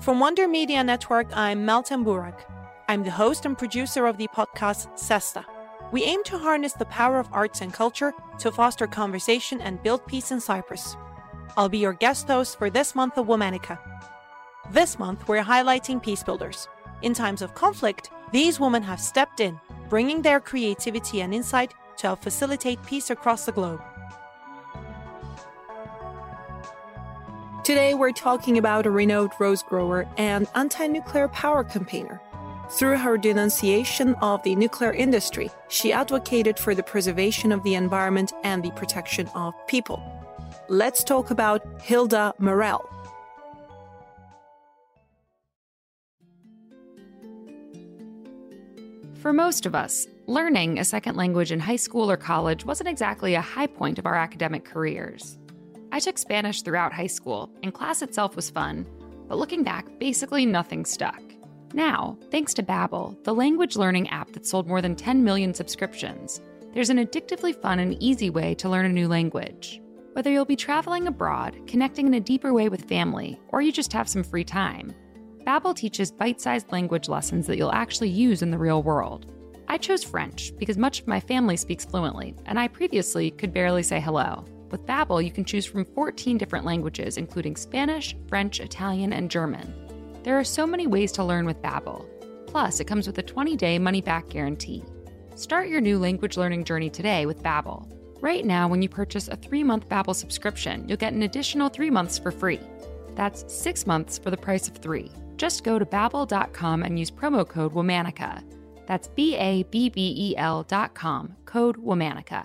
From Wonder Media Network, I'm Meltem Burak. I'm the host and producer of the podcast Sesta. We aim to harness the power of arts and culture to foster conversation and build peace in Cyprus. I'll be your guest host for this month of Womanica. This month, we're highlighting peace builders. In times of conflict, these women have stepped in, bringing their creativity and insight to help facilitate peace across the globe. Today, we're talking about a renowned rose grower and anti nuclear power campaigner. Through her denunciation of the nuclear industry, she advocated for the preservation of the environment and the protection of people. Let's talk about Hilda Murrell. For most of us, learning a second language in high school or college wasn't exactly a high point of our academic careers. I took Spanish throughout high school, and class itself was fun, but looking back, basically nothing stuck. Now, thanks to Babbel, the language learning app that sold more than 10 million subscriptions, there's an addictively fun and easy way to learn a new language. Whether you'll be traveling abroad, connecting in a deeper way with family, or you just have some free time, Babbel teaches bite-sized language lessons that you'll actually use in the real world. I chose French because much of my family speaks fluently, and I previously could barely say hello. With Babbel, you can choose from 14 different languages, including Spanish, French, Italian, and German. There are so many ways to learn with Babbel. Plus, it comes with a 20-day money-back guarantee. Start your new language learning journey today with Babbel. Right now, when you purchase a 3-month Babbel subscription, you'll get an additional 3 months for free. That's 6 months for the price of 3. Just go to babbel.com and use promo code WOMANICA. That's B A B B E L dot com, code WOMANICA.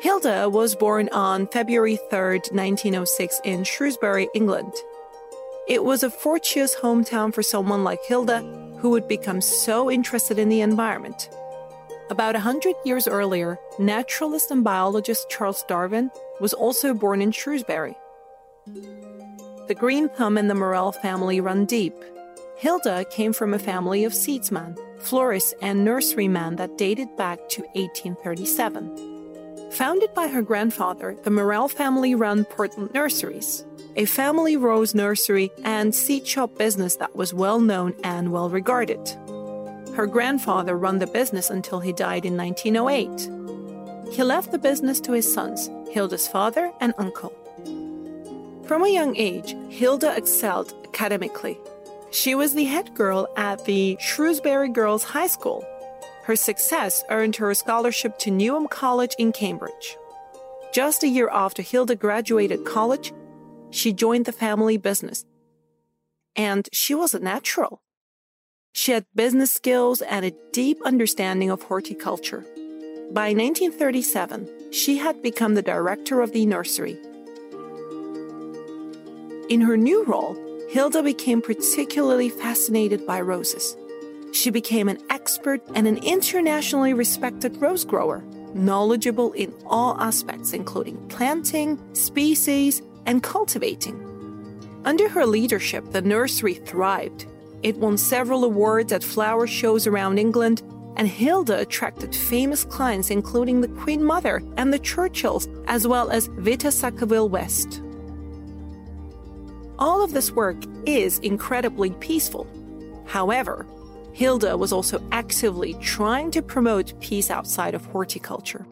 Hilda was born on February 3, 1906, in Shrewsbury, England. It was a fortuitous hometown for someone like Hilda who would become so interested in the environment. About a hundred years earlier, naturalist and biologist Charles Darwin was also born in Shrewsbury. The Green Thumb and the Murrell family run deep. Hilda came from a family of seedsmen, florists, and nurserymen that dated back to 1837. Founded by her grandfather, the Murrell family run Portland Nurseries, a family rose nursery and seed shop business that was well known and well regarded. Her grandfather ran the business until he died in 1908. He left the business to his sons, Hilda's father and uncle. From a young age, Hilda excelled academically. She was the head girl at the Shrewsbury Girls High School her success earned her a scholarship to Newnham College in Cambridge. Just a year after Hilda graduated college, she joined the family business. And she was a natural. She had business skills and a deep understanding of horticulture. By 1937, she had become the director of the nursery. In her new role, Hilda became particularly fascinated by roses. She became an expert and an internationally respected rose grower, knowledgeable in all aspects, including planting, species, and cultivating. Under her leadership, the nursery thrived. It won several awards at flower shows around England, and Hilda attracted famous clients, including the Queen Mother and the Churchills, as well as Vita Sackville West. All of this work is incredibly peaceful. However, Hilda was also actively trying to promote peace outside of horticulture.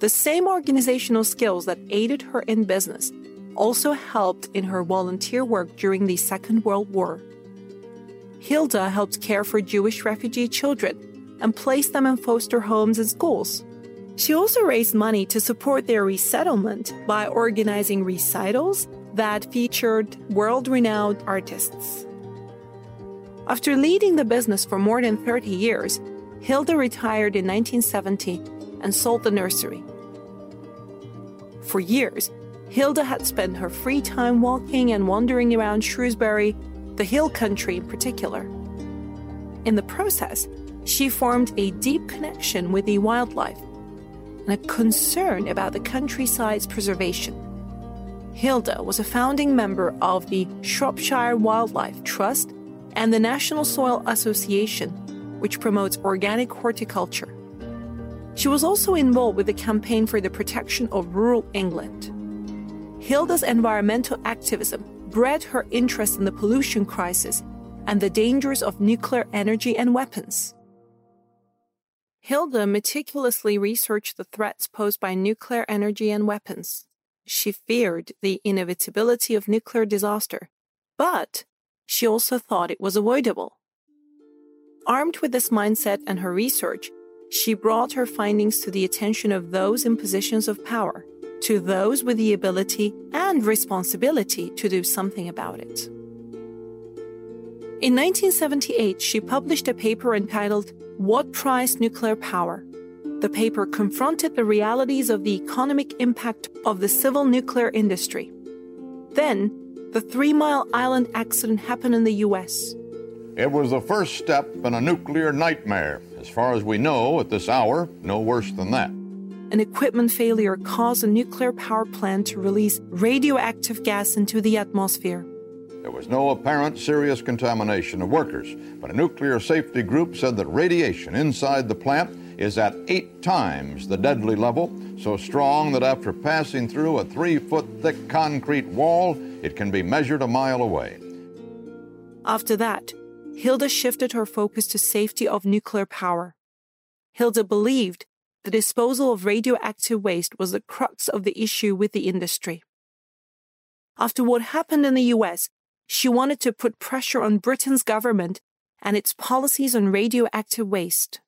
The same organizational skills that aided her in business also helped in her volunteer work during the Second World War. Hilda helped care for Jewish refugee children and placed them in foster homes and schools. She also raised money to support their resettlement by organizing recitals that featured world renowned artists. After leading the business for more than 30 years, Hilda retired in 1970 and sold the nursery. For years, Hilda had spent her free time walking and wandering around Shrewsbury, the hill country in particular. In the process, she formed a deep connection with the wildlife and a concern about the countryside's preservation. Hilda was a founding member of the Shropshire Wildlife Trust and the National Soil Association, which promotes organic horticulture. She was also involved with the campaign for the protection of rural England. Hilda's environmental activism bred her interest in the pollution crisis and the dangers of nuclear energy and weapons. Hilda meticulously researched the threats posed by nuclear energy and weapons. She feared the inevitability of nuclear disaster, but she also thought it was avoidable. Armed with this mindset and her research, she brought her findings to the attention of those in positions of power, to those with the ability and responsibility to do something about it. In 1978, she published a paper entitled What Price Nuclear Power? The paper confronted the realities of the economic impact of the civil nuclear industry. Then, the Three Mile Island accident happened in the U.S. It was the first step in a nuclear nightmare. As far as we know at this hour, no worse than that. An equipment failure caused a nuclear power plant to release radioactive gas into the atmosphere. There was no apparent serious contamination of workers, but a nuclear safety group said that radiation inside the plant is at eight times the deadly level, so strong that after passing through a three foot thick concrete wall, it can be measured a mile away. After that, Hilda shifted her focus to safety of nuclear power. Hilda believed the disposal of radioactive waste was the crux of the issue with the industry. After what happened in the US, she wanted to put pressure on Britain's government and its policies on radioactive waste.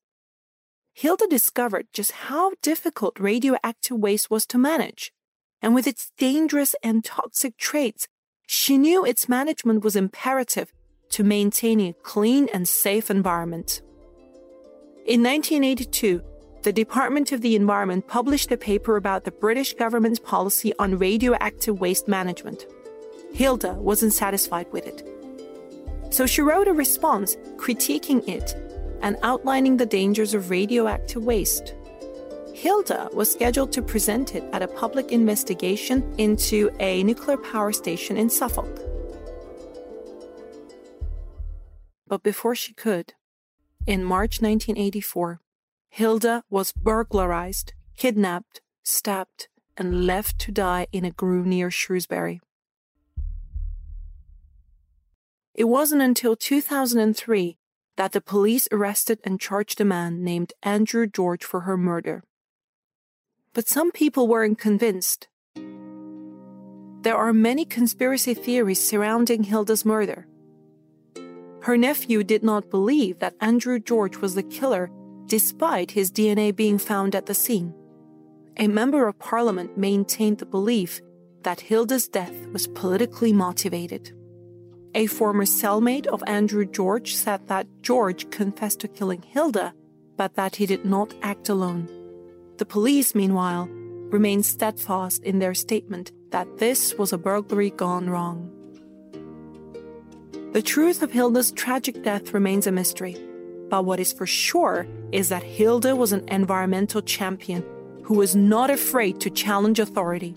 Hilda discovered just how difficult radioactive waste was to manage and with its dangerous and toxic traits, she knew its management was imperative to maintaining a clean and safe environment. In 1982, the Department of the Environment published a paper about the British government's policy on radioactive waste management. Hilda wasn't satisfied with it. So she wrote a response critiquing it and outlining the dangers of radioactive waste. Hilda was scheduled to present it at a public investigation into a nuclear power station in Suffolk. But before she could, in March 1984, Hilda was burglarized, kidnapped, stabbed, and left to die in a grove near Shrewsbury. It wasn't until 2003 that the police arrested and charged a man named Andrew George for her murder. But some people weren't convinced. There are many conspiracy theories surrounding Hilda's murder. Her nephew did not believe that Andrew George was the killer despite his DNA being found at the scene. A member of parliament maintained the belief that Hilda's death was politically motivated. A former cellmate of Andrew George said that George confessed to killing Hilda, but that he did not act alone. The police, meanwhile, remained steadfast in their statement that this was a burglary gone wrong. The truth of Hilda's tragic death remains a mystery, but what is for sure is that Hilda was an environmental champion who was not afraid to challenge authority.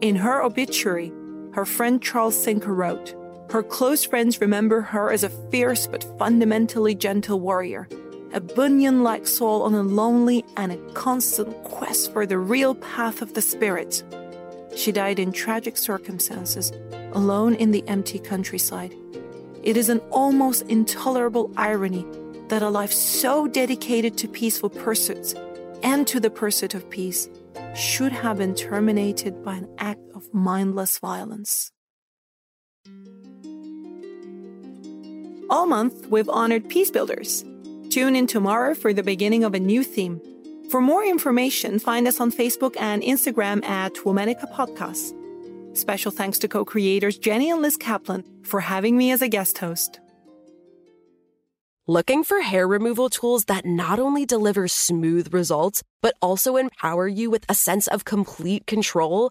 In her obituary, her friend Charles Sinker wrote, Her close friends remember her as a fierce but fundamentally gentle warrior, a Bunyan like soul on a lonely and a constant quest for the real path of the spirit. She died in tragic circumstances, alone in the empty countryside. It is an almost intolerable irony that a life so dedicated to peaceful pursuits and to the pursuit of peace should have been terminated by an act of mindless violence. All month, we've honored peace builders. Tune in tomorrow for the beginning of a new theme. For more information, find us on Facebook and Instagram at Womanica Podcast. Special thanks to co creators Jenny and Liz Kaplan for having me as a guest host. Looking for hair removal tools that not only deliver smooth results, but also empower you with a sense of complete control?